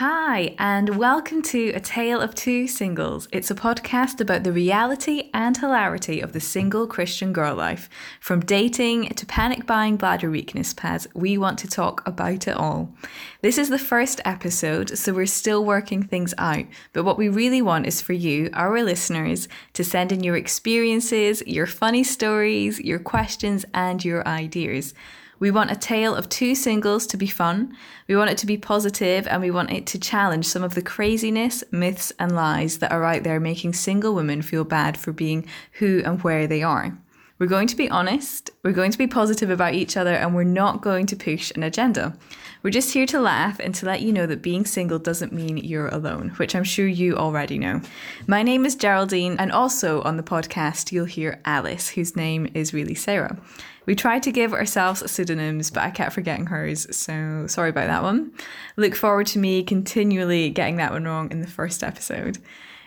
Hi, and welcome to A Tale of Two Singles. It's a podcast about the reality and hilarity of the single Christian girl life. From dating to panic buying bladder weakness pads, we want to talk about it all. This is the first episode, so we're still working things out. But what we really want is for you, our listeners, to send in your experiences, your funny stories, your questions, and your ideas. We want a tale of two singles to be fun. We want it to be positive and we want it to challenge some of the craziness, myths, and lies that are out there making single women feel bad for being who and where they are. We're going to be honest, we're going to be positive about each other, and we're not going to push an agenda. We're just here to laugh and to let you know that being single doesn't mean you're alone, which I'm sure you already know. My name is Geraldine, and also on the podcast, you'll hear Alice, whose name is really Sarah. We tried to give ourselves pseudonyms, but I kept forgetting hers, so sorry about that one. Look forward to me continually getting that one wrong in the first episode.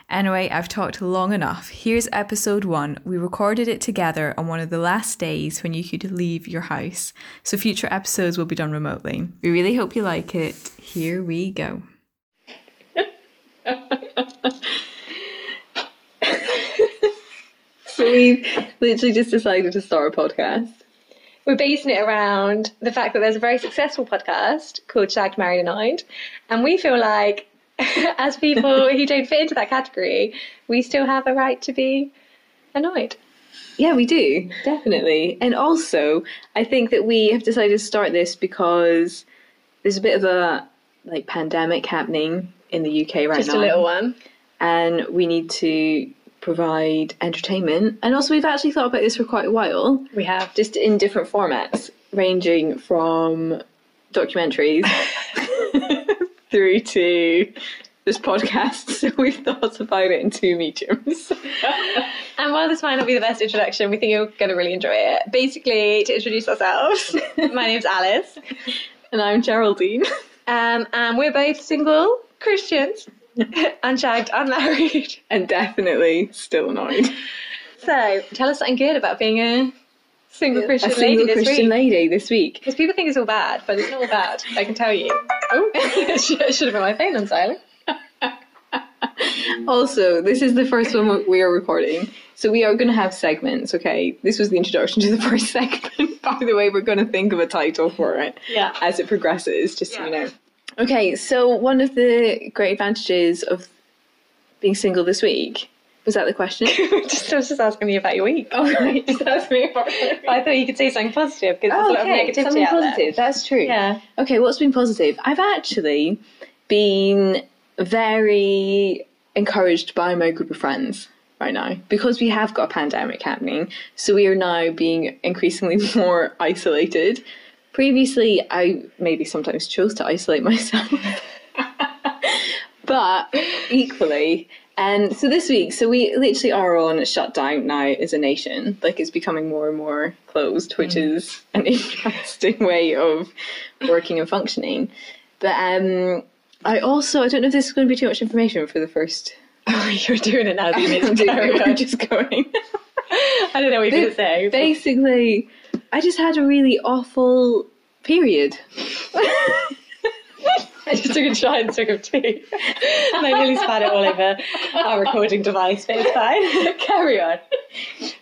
Anyway, I've talked long enough. Here's episode one. We recorded it together on one of the last days when you could leave your house, so future episodes will be done remotely. We really hope you like it. Here we go. So we've literally just decided to start a podcast. We're basing it around the fact that there's a very successful podcast called Shagged, Married, Annoyed. And we feel like, as people who don't fit into that category, we still have a right to be annoyed. Yeah, we do, definitely. And also, I think that we have decided to start this because there's a bit of a like pandemic happening in the UK right Just now. Just a little one. And we need to provide entertainment. And also we've actually thought about this for quite a while. We have. Just in different formats, ranging from documentaries through to this podcast. So we've thought about it in two mediums. And while this might not be the best introduction, we think you're going to really enjoy it. Basically, to introduce ourselves, my name's Alice. and I'm Geraldine. Um, and we're both single Christians, unshagged, unmarried. And definitely still annoyed. So tell us something good about being a single Christian a single lady this Christian week. lady this week. Because people think it's all bad, but it's not all bad. I can tell you. Oh, should, should have put my phone on silent. Also, this is the first one we are recording. So we are going to have segments, okay? This was the introduction to the first segment. By the way, we're going to think of a title for it Yeah. as it progresses, just so you know. Okay, so one of the great advantages of being single this week was that the question? just, I was just asking you about your week. oh, right. Just ask me about. I thought you could say something positive because there's a lot oh, of negativity Oh, something out there. positive. That's true. Yeah. Okay, what's been positive? I've actually been very encouraged by my group of friends right now because we have got a pandemic happening. So we are now being increasingly more isolated. Previously, I maybe sometimes chose to isolate myself. but equally, and so this week, so we literally are on shutdown now as a nation. Like it's becoming more and more closed, which is an interesting way of working and functioning. But um, I also I don't know if this is going to be too much information for the first. Oh, you're doing it now. I'm carry on. just going. I don't know what you're going to say. Basically, I just had a really awful period. I just took a giant swig of tea and I nearly spat it all over our recording device, but it's fine. Carry on.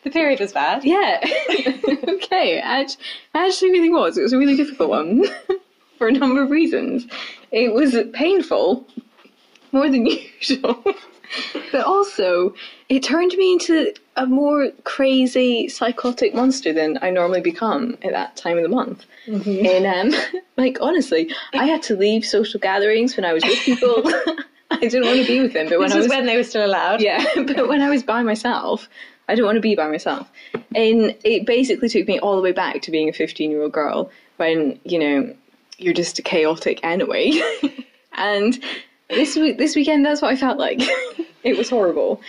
The period was bad. Yeah. okay. Act- actually, really was. It was a really difficult one for a number of reasons. It was painful, more than usual, but also it turned me into a more crazy, psychotic monster than I normally become at that time of the month. And um, like honestly, I had to leave social gatherings when I was with people. I didn't want to be with them, but when This I was when they were still allowed. yeah, but when I was by myself, I don't want to be by myself. And it basically took me all the way back to being a 15 year old girl when, you know, you're just a chaotic anyway. and this week, this weekend, that's what I felt like. it was horrible.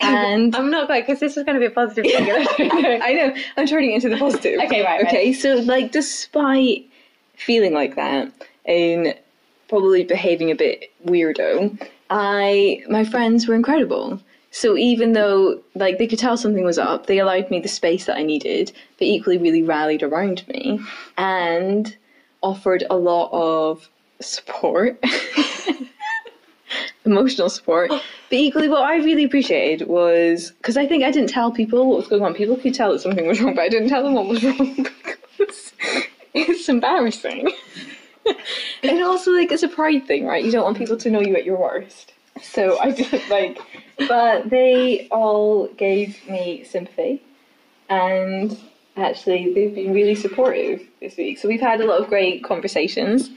And I'm not quite because this is going to be a positive thing. I know, I'm turning it into the positive. Okay, right, right. Okay, so like, despite feeling like that and probably behaving a bit weirdo, I my friends were incredible. So even though like they could tell something was up, they allowed me the space that I needed, but equally really rallied around me and offered a lot of support emotional support. But equally, what I really appreciated was because I think I didn't tell people what was going on. People could tell that something was wrong, but I didn't tell them what was wrong because it's embarrassing. and also, like, it's a pride thing, right? You don't want people to know you at your worst. So I did like, but they all gave me sympathy, and actually they've been really supportive this week. So we've had a lot of great conversations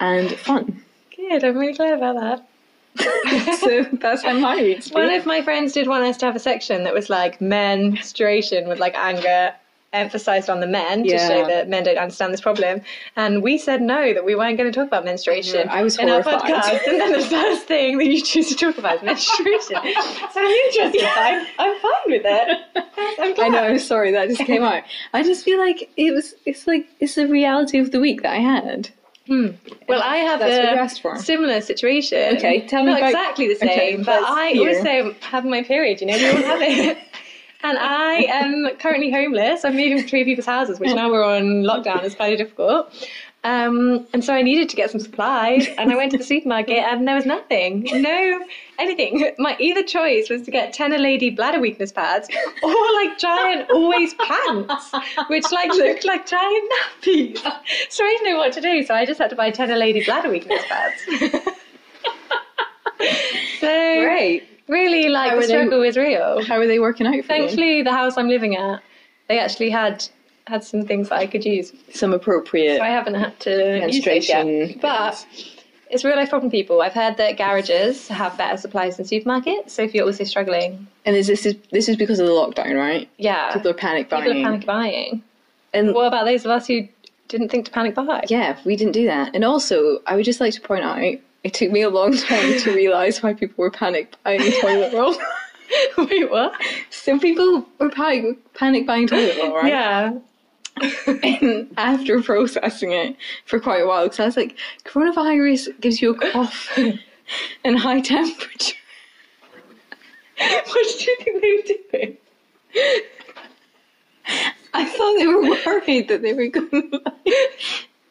and fun. Good, I'm really glad about that. so that's how my week's One of my friends did want us to have a section that was like menstruation with like anger emphasized on the men to Yeah. show that men don't understand this problem. And we said no, that we weren't going to talk about menstruation I was in our horrified. podcast. And then the first thing that you choose to talk about is menstruation. so I'm interested. I'm, I'm fine with it. I'm I glad. know. I'm sorry that just came out. I just feel like it was. It's like it's the reality of the week that I had. Hmm. Well, I have a similar situation. Okay, tell me Not about- exactly the same, Okay, but I hear. also have my period. You know, we all have it. And I am currently homeless. I'm moving between people's houses, which oh. now we're on lockdown is kind of difficult. Um, and so I needed to get some supplies, and I went to the supermarket, and there was nothing, no anything. My either choice was to get Tena Lady bladder weakness pads, or like giant always pants, which like looked like giant nappies. So I didn't know what to do, so I just had to buy Tena Lady bladder weakness pads. so Great. really, like How the are they- struggle was real. How are they working out for you? Thankfully, the house I'm living at, they actually had had some things that I could use. Some appropriate So I haven't had to use those yet. But it's real life problem, people. I've heard that garages have better supplies than supermarkets. So if you're also struggling, and is this is this is because of the lockdown, right? yeah, People are panic buying. people are panic buying. And What about those of us who didn't think to panic buy? yeah, we didn't do that. And also, I would just like to point out, it took me a long time to realise why people were panic buying toilet roll. Wait, what? Some people were panic panic buying toilet roll, right? Yeah. And after processing it for quite a while, because I was like, coronavirus gives you a cough and high temperature. what did you think they were doing? I thought they were worried that they were going to like,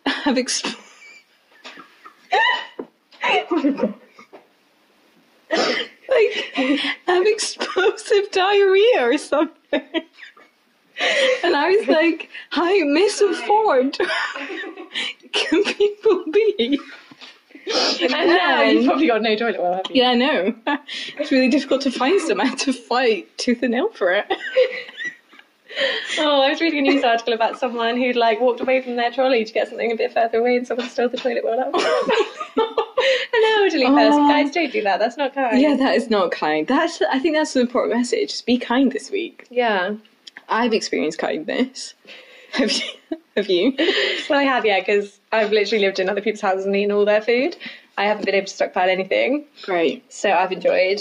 have exp- like have explosive diarrhea or something. And I was like, how misinformed can people be? And now you've probably got no toilet roll, have you? Yeah, I know. It's really difficult to find some. I had to fight tooth and nail for it. Oh, I was reading a news article about someone who'd like walked away from their trolley to get something a bit further away and someone stole the toilet roll out. An elderly person. Oh. Guys, don't do that. That's not kind. Yeah, that is not kind. That's I think that's an important message. Just be kind this week. Yeah. I've experienced kindness. Have you? Have you? Well, I have, yeah, because I've literally lived in other people's houses and eaten all their food. I haven't been able to stockpile anything, Great. so I've enjoyed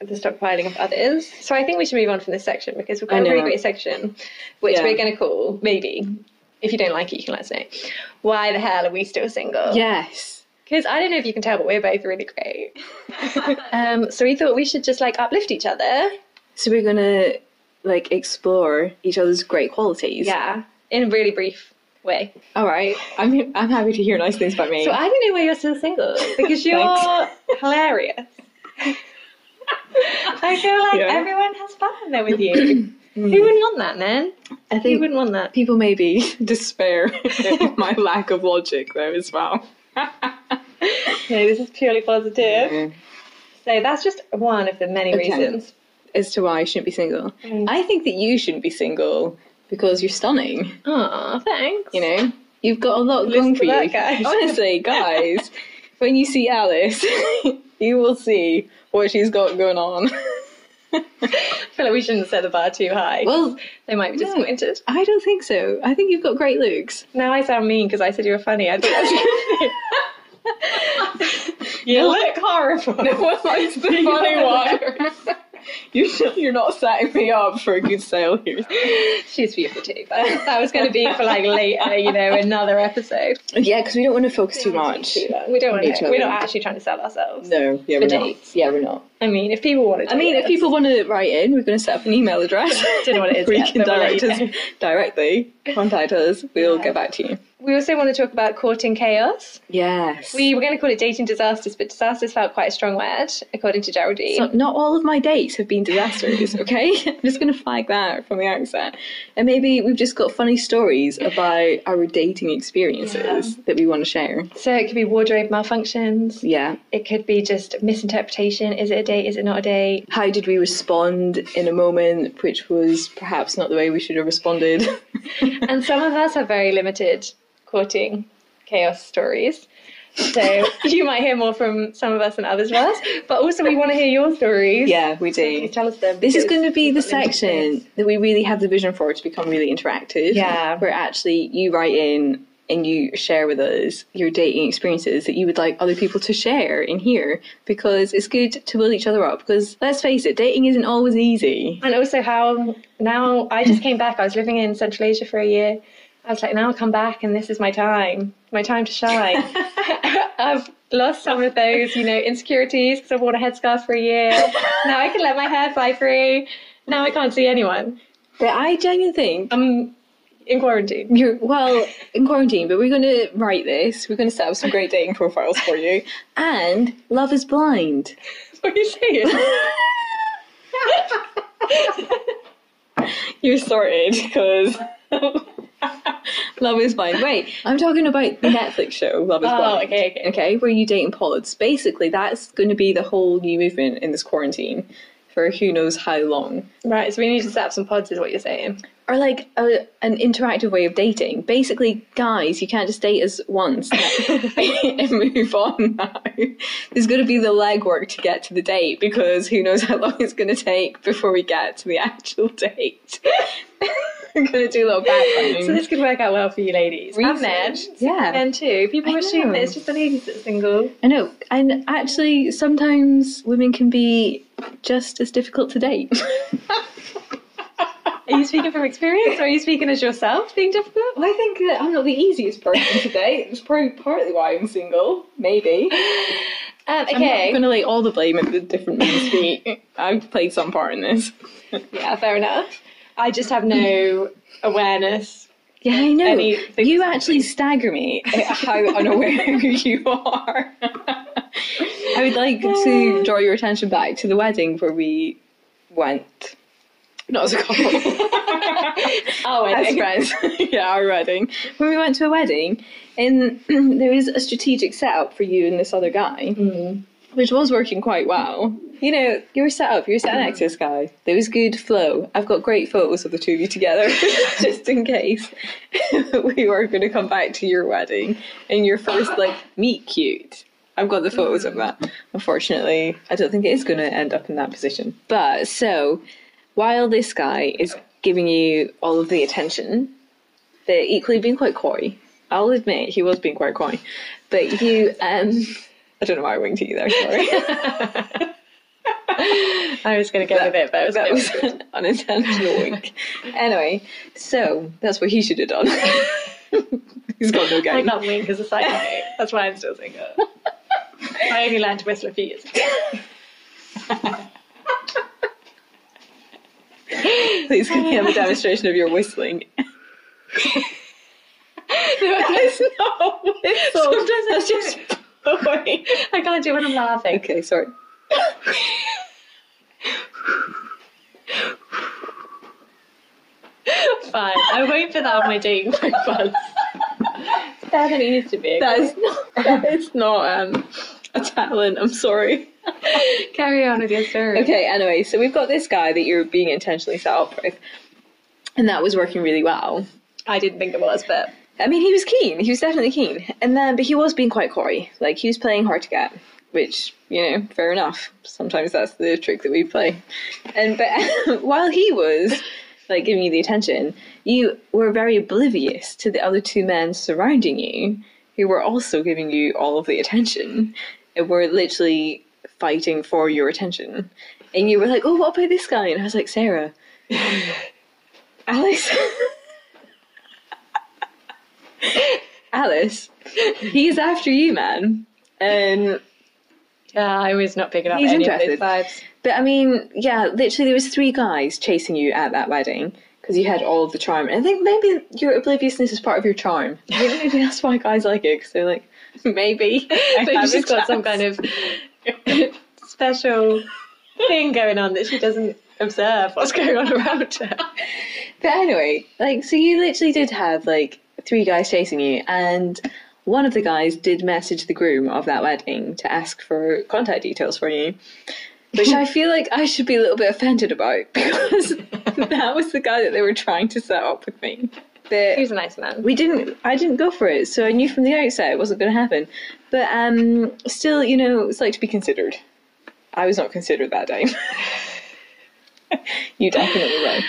the stockpiling of others. So I think we should move on from this section because we've got a really great section, which Yeah. we're going to call, maybe, if you don't like it, you can let us know. Why the hell are we still single? Yes. Because I don't know if you can tell, but we're both really great. um, so we thought we should just like uplift each other. So we're gonna like explore each other's great qualities. Yeah. In a really brief way. All right. I'm I'm happy to hear nice things about me. So I don't know why you're still single because you're hilarious. I feel like Yeah. everyone has fun there with you. Mm. Who wouldn't want that, man? I Who think wouldn't want that? people maybe despair my lack of logic though as well. No, this is purely positive. So that's just one of the many Okay. reasons. As to why I shouldn't be single. Mm. I think that you shouldn't be single because you're stunning. Aw, thanks. You know, you've got a lot Listen going for you. guys. Honestly, guys, when you see Alice, you will see what she's got going on. I feel like we shouldn't set the bar too high. well, they might be no. disappointed. I don't think so. I think you've got great looks. Now I sound mean because I said you were funny. I think that's You look horrible. Well, that's the funny one. You're, you're not setting me up for a good sale here. She's beautiful too, but that was going to be for like later, you know, another episode. Yeah, because we don't want to focus too much. We don't want to. We're not actually trying to sell ourselves. No, yeah, we're not. Yeah, we're not. I mean, if people want to I mean, if people want to write in, we're going to set up an email address. Don't know what it is where yet, can we'll direct us directly. Contact us. We'll Yeah. get back to you. We also want to talk about courting chaos. Yes. We were going to call it dating disasters, but disasters felt quite a strong word, according to Geraldine. So not all of my dates have been disasters, okay? I'm just going to flag that from the outset. And maybe we've just got funny stories about our dating experiences that we want to share. So it could be wardrobe malfunctions. Yeah. It could be just misinterpretation. Is it a date? Is it not a date? How did we respond in a moment which was perhaps not the way we should have responded? and some of us have very limited courting chaos stories. So you might hear more from some of us and others of us. But also we want to hear your stories. yeah, we do. tell us them. This is going to be the we've got limited section that we really have the vision for to become really interactive. Yeah. Where actually you write in and you share with us your dating experiences that you would like other people to share in here because it's good to build each other up. Because let's face it, dating isn't always easy. And also how now I just came back. I was living in Central Asia for a year. I was like, now I'll come back and this is my time, my time to shine. I've lost some of those, you know, insecurities because I've worn a headscarf for a year. now I can let my hair fly free. Now I can't see anyone. But I genuinely think I'm in quarantine. you're well in quarantine, but we're going to write this. We're going to set up some great dating profiles for you. And Love is Blind. What are you saying? You're sorted because Love is Blind. Wait, I'm talking about the Netflix show Love is Oh, Blind. okay, okay. Okay, where you date in pods. Basically, that's going to be the whole new movement in this quarantine for who knows how long. right, so we need to set up some pods, is what you're saying. Or like a, an interactive way of dating. Basically, guys, you can't just date us once and move on now. There's going to be the legwork to get to the date because who knows how long it's going to take before we get to the actual date. Going to do a little background. So this could work out well for you ladies. And men. Research. Yeah. Men too. People assume that it's just the ladies that are single. I know. And actually, sometimes women can be just as difficult to date. Are you speaking from experience or are you speaking as yourself being difficult? I think that I'm not the easiest person to date. It's probably partly why I'm single. Maybe. Um, I'm not going to lay all the blame at the different men's feet. I've played some part in this. Yeah, fair enough. I just have no awareness. Yeah, I know. Any- you actually stagger me at how unaware you are. I would like to uh. draw your attention back to the wedding where we went. Not as a couple. Oh, I as friends. yeah, our wedding. When we went to a wedding, and there is a strategic setup for you and this other guy, mm-hmm. Which was working quite well. You know, you were set up, you were sat next to this guy. There was good flow. I've got great photos of the two of you together, just in case we were going to come back to your wedding and your first, like, meet cute. I've got the photos of that. Unfortunately, I don't think it is going to end up in that position. But so, while this guy is giving you all of the attention, they're equally being quite coy. I'll admit he was being quite coy, but you, um, I don't know why I winked at you there. Sorry, I was going to go with it, but it was that was an unintentional wink. Anyway, so that's what he should have done. He's got no I game. can't wink as a side note. That's why I'm still single. I only learned to whistle a few years ago. Please, can we have a demonstration of your whistling? It's not whistle. Sometimes That's just I can't do it when I'm laughing. Okay, sorry. Fine. I won't put that on my dating profile. it's better than it used to be. That is not. That is not um, a talent. I'm sorry. Carry on with your story. Okay. Anyway, so we've got this guy that you're being intentionally set up with, and that was working really well. I didn't think it was, but I mean, he was keen. He was definitely keen, and then but he was being quite coy. Like he was playing hard to get, which you know, fair enough. Sometimes that's the trick that we play. And but while he was like giving you the attention, you were very oblivious to the other two men surrounding you, who were also giving you all of the attention, and were literally fighting for your attention. And you were like, "Oh, what about this guy?" And I was like, "Sarah, Alex." Alice, he's after you, man. And yeah, I was not picking up He's any interested. of those vibes. but I mean, yeah, literally there was three guys chasing you at that wedding. because you had all of the charm. And I think maybe your obliviousness is part of your charm. Maybe, maybe that's why guys like it because they're like, maybe. I Maybe she's got some kind of special thing going on that she doesn't observe what's going on around her. But anyway, like, so you literally did have like three guys chasing you, and one of the guys did message the groom of that wedding to ask for contact details for you, which I feel like I should be a little bit offended about because that was the guy that they were trying to set up with me. But He was a nice man. we didn't I didn't go for it, so I knew from the outset it wasn't going to happen. But um, still, you know, it's like to be considered. I was not considered that day. you definitely were.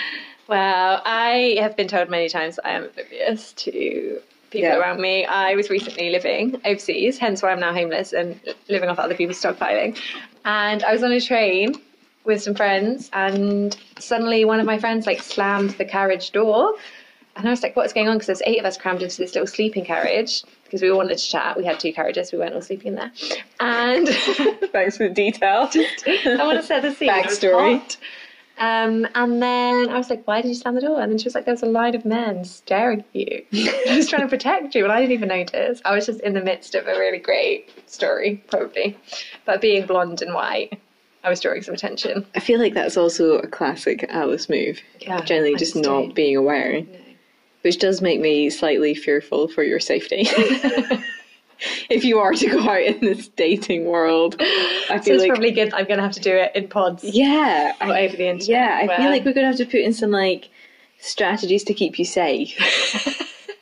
Well, I have been told many times I am oblivious to people Yeah. around me. I was recently living overseas, hence why I'm now homeless and living off other people's stockpiling. And I was on a train with some friends, and suddenly one of my friends like slammed the carriage door. And I was like, what's going on? Because there's eight of us crammed into this little sleeping carriage because we all wanted to chat. We had two carriages, we weren't all sleeping in there. And Thanks for the detail. I want to set the scene. Backstory. Um, and then I was like, why did you slam the door? And then she was like, there was a line of men staring at you. I was trying to protect you, and I didn't even notice. I was just in the midst of a really great story, probably. But being blonde and white, I was drawing some attention. I feel like that's also a classic Alice move. Yeah, Generally, just just not being aware, which does make me slightly fearful for your safety. if you are to go out in this dating world, I So feel it's like probably good. I'm going to have to do it in pods yeah, I, over the internet. yeah. I feel like we're gonna have to put in some like strategies to keep you safe.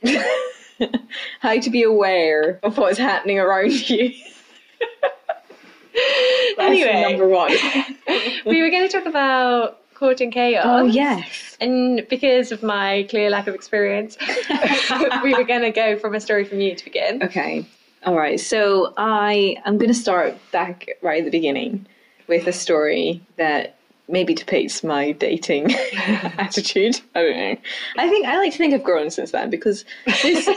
How to be aware of what's happening around you. Anyway. number one. we were going to talk about courting chaos. Oh yes. And because of my clear lack of experience, we were going to go from a story from you to begin. Okay. All right. So I am going to start back right at the beginning with a story that maybe depicts my dating attitude. I don't know. I think I like to think I've grown since then because this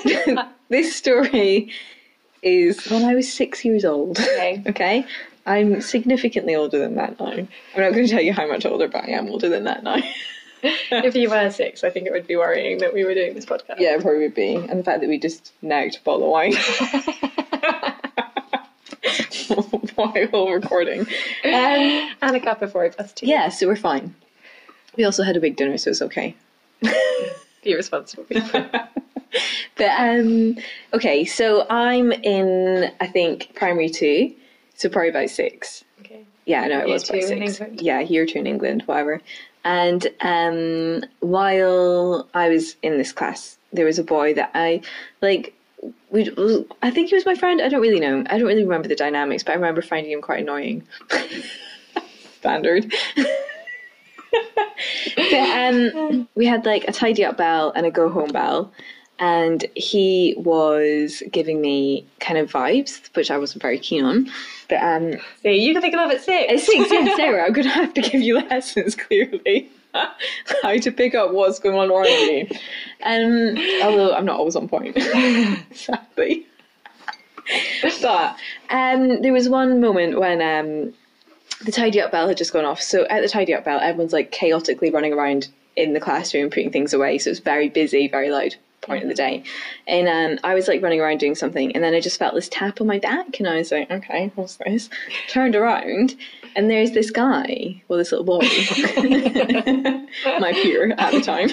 this story is when I was six years old. Okay. Okay. I'm significantly older than that now. I'm not going to tell you how much older, but I am older than that now. If you were six, I think it would be worrying that we were doing this podcast. yeah, it probably would be. And the fact that we just nagged a bottle of wine while recording. Um, And a cup of plus two. yeah, so we're fine. We also had a big dinner, so it's okay. Be responsible people. But um, okay, so I'm in I think primary two, so probably about six. okay. Yeah, I know it Year was about six. Yeah, year two in England, whatever. And um, while I was in this class, there was a boy that I like. We, I think he was my friend. I don't really know. I don't really remember the dynamics, but I remember finding him quite annoying. Standard. but um, we had like a tidy up bell and a go home bell, and he was giving me kind of vibes, which I wasn't very keen on. But um, See, you can think of love at six. at six, yeah, Sarah, I'm going to have to give you lessons clearly. How to pick up what's going on around you. Um, although I'm not always on point, sadly. But um, there was one moment when um, the tidy up bell had just gone off. So at the tidy up bell, everyone's like chaotically running around in the classroom putting things away. So it's very busy, very loud point of the day. And um, I was like running around doing something, and then I just felt this tap on my back, and I was like, okay, what's this? Turned around, and there's this guy, well, this little boy, my peer at the time.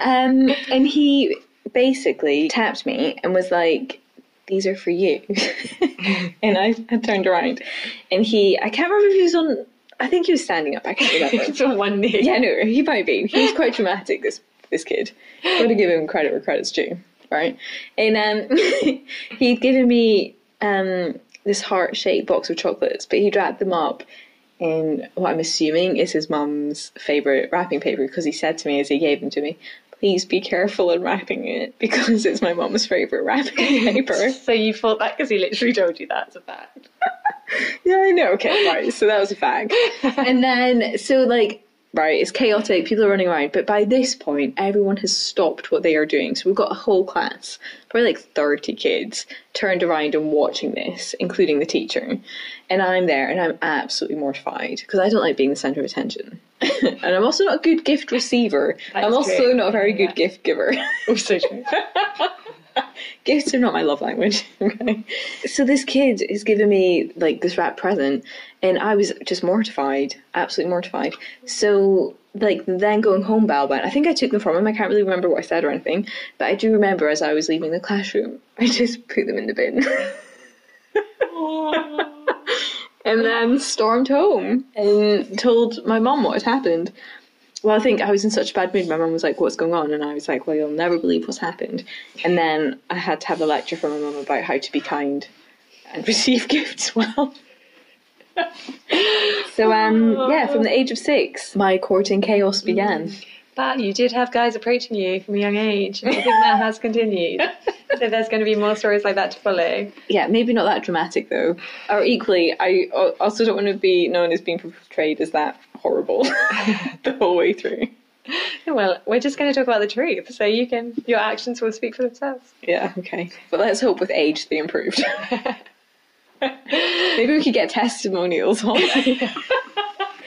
um, and he basically tapped me and was like, these are for you. and I had turned around, and he, I can't remember if he was on, I think he was standing up, I can't remember. It's on one knee. Yeah, no, he might be. He was quite dramatic. This this kid. Got to give him credit where credit's due, right? And um, he'd given me um this heart shaped box of chocolates, but he'd wrapped them up in what I'm assuming is his mum's favorite wrapping paper because he said to me as he gave them to me. Please be careful in wrapping it because it's my mum's favorite wrapping paper. So you thought that because he literally told you that's a fact. Yeah, I know. Okay, right. So that was a fact. and then, so like, right? It's chaotic, people are running around. But by this point, everyone has stopped what they are doing. So we've got a whole class, probably like 30 kids, turned around and watching this, including the teacher. And I'm there and I'm absolutely mortified because I don't like being the centre of attention. and I'm also not a good gift receiver. That I'm also true. not a very good Yeah. gift giver. Oh, also true. Gifts are not my love language. Okay. So this kid is giving me like this wrapped present, and I was just mortified, absolutely mortified. So like then going home bell went. I think I took them from him. I can't really remember what I said or anything, but I do remember as I was leaving the classroom, I just put them in the bin. and then stormed home and told my mum what had happened. Well, I think I was in such a bad mood. My mum was like, "What's going on?" And I was like, "Well, you'll never believe what's happened." And then I had to have a lecture from my mum about how to be kind and receive gifts well. so, um, yeah, from the age of six, my courting chaos began. But you did have guys approaching you from a young age, and I think that has continued. so there's going to be more stories like that to follow. Yeah, maybe not that dramatic though. Or equally, I also don't want to be known as being portrayed as that horrible the whole way through. Well, we're just going to talk about the truth, so you can your actions will speak for themselves. Yeah, okay. But let's hope with age they improved. Maybe we could get testimonials on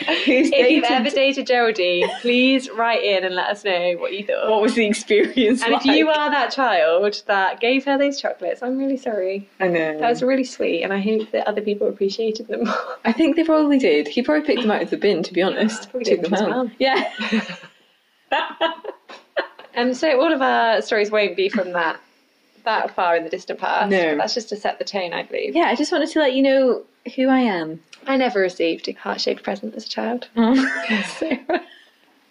If you've ever dated Geraldine, please write in and let us know what you thought. what was the experience and like? if you are that child that gave her those chocolates, I'm really sorry. I know. That was really sweet, and I hope that other people appreciated them more. I think they probably did. He probably picked them out of the bin, to be honest. Probably Took them well. Yeah. Um, so all of our stories won't be from that that far in the distant past. No. but that's just to set the tone, I believe. Yeah, I just wanted to let you know who I am. I never received a heart-shaped present as a child, oh. Sarah.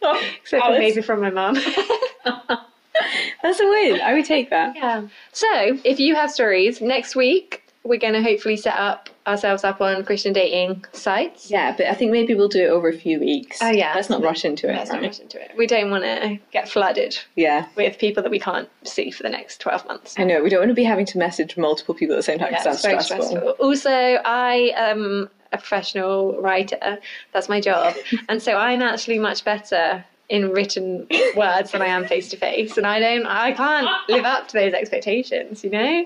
Oh, except for maybe from my mum. That's a win. I would take that. yeah. So if you have stories next week, we're going to hopefully set up ourselves up on Christian dating sites. Yeah, but I think maybe we'll do it over a few weeks. Oh, yeah. Let's not rush into it. Let's not rush into it. We don't want to get flooded Yeah. with people that we can't see for the next 12 months. I know, we don't want to be having to message multiple people at the same time Yeah, that's stressful. stressful. Also, I am a professional writer. That's my job. and so I'm actually much better in written words than I am face to face. And I don't I can't live up to those expectations, you know?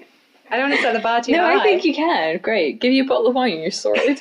I don't want to set the bar too No, high. I think you can. Great. Give you a bottle of wine and you're sorted.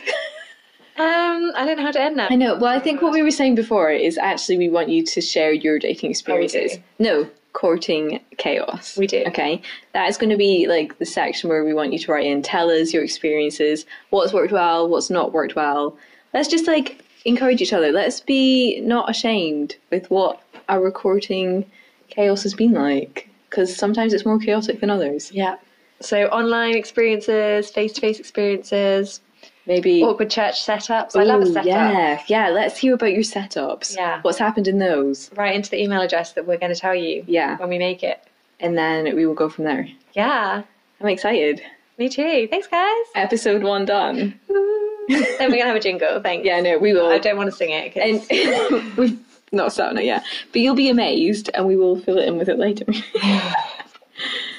um I don't know how to end that. I know. Well, I think what we were saying before is actually we want you to share your dating experiences. no, courting chaos. We do. Okay. That is going to be like the section where we want you to write in, tell us your experiences, what's worked well, what's not worked well. Let's just like encourage each other. Let's be not ashamed with what our courting chaos has been like. Because sometimes it's more chaotic than others. Yeah. So online experiences, face to face experiences, Maybe. awkward church setups. I love a Ooh, setup. Yeah, yeah. Let's hear about your setups. Yeah. What's happened in those? Right into the email address that we're going to tell you Yeah. when we make it. And then we will go from there. Yeah. I'm excited. Me too. Thanks, guys. Episode one done. then we're gonna have a jingle. Thanks. Yeah, no, we will. I don't want to sing it. 'cause- and we've not on it yet, but you'll be amazed, and we will fill it in with it later.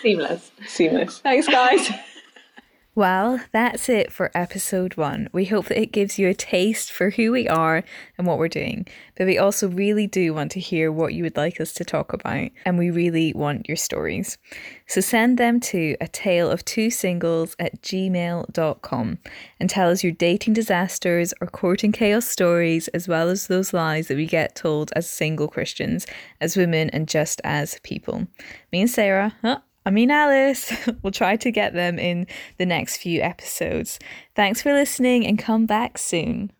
seamless. Seamless. Thanks, guys. Well, that's it for episode one. We hope that it gives you a taste for who we are and what we're doing. But we also really do want to hear what you would like us to talk about, and we really want your stories. So send them to a tale of two singles at gmail.com and tell us your dating disasters or courting chaos stories, as well as those lies that we get told as single Christians, as women, and just as people. Me and Sarah, huh? I mean, Alice, we'll try to get them in the next few episodes. Thanks for listening and come back soon.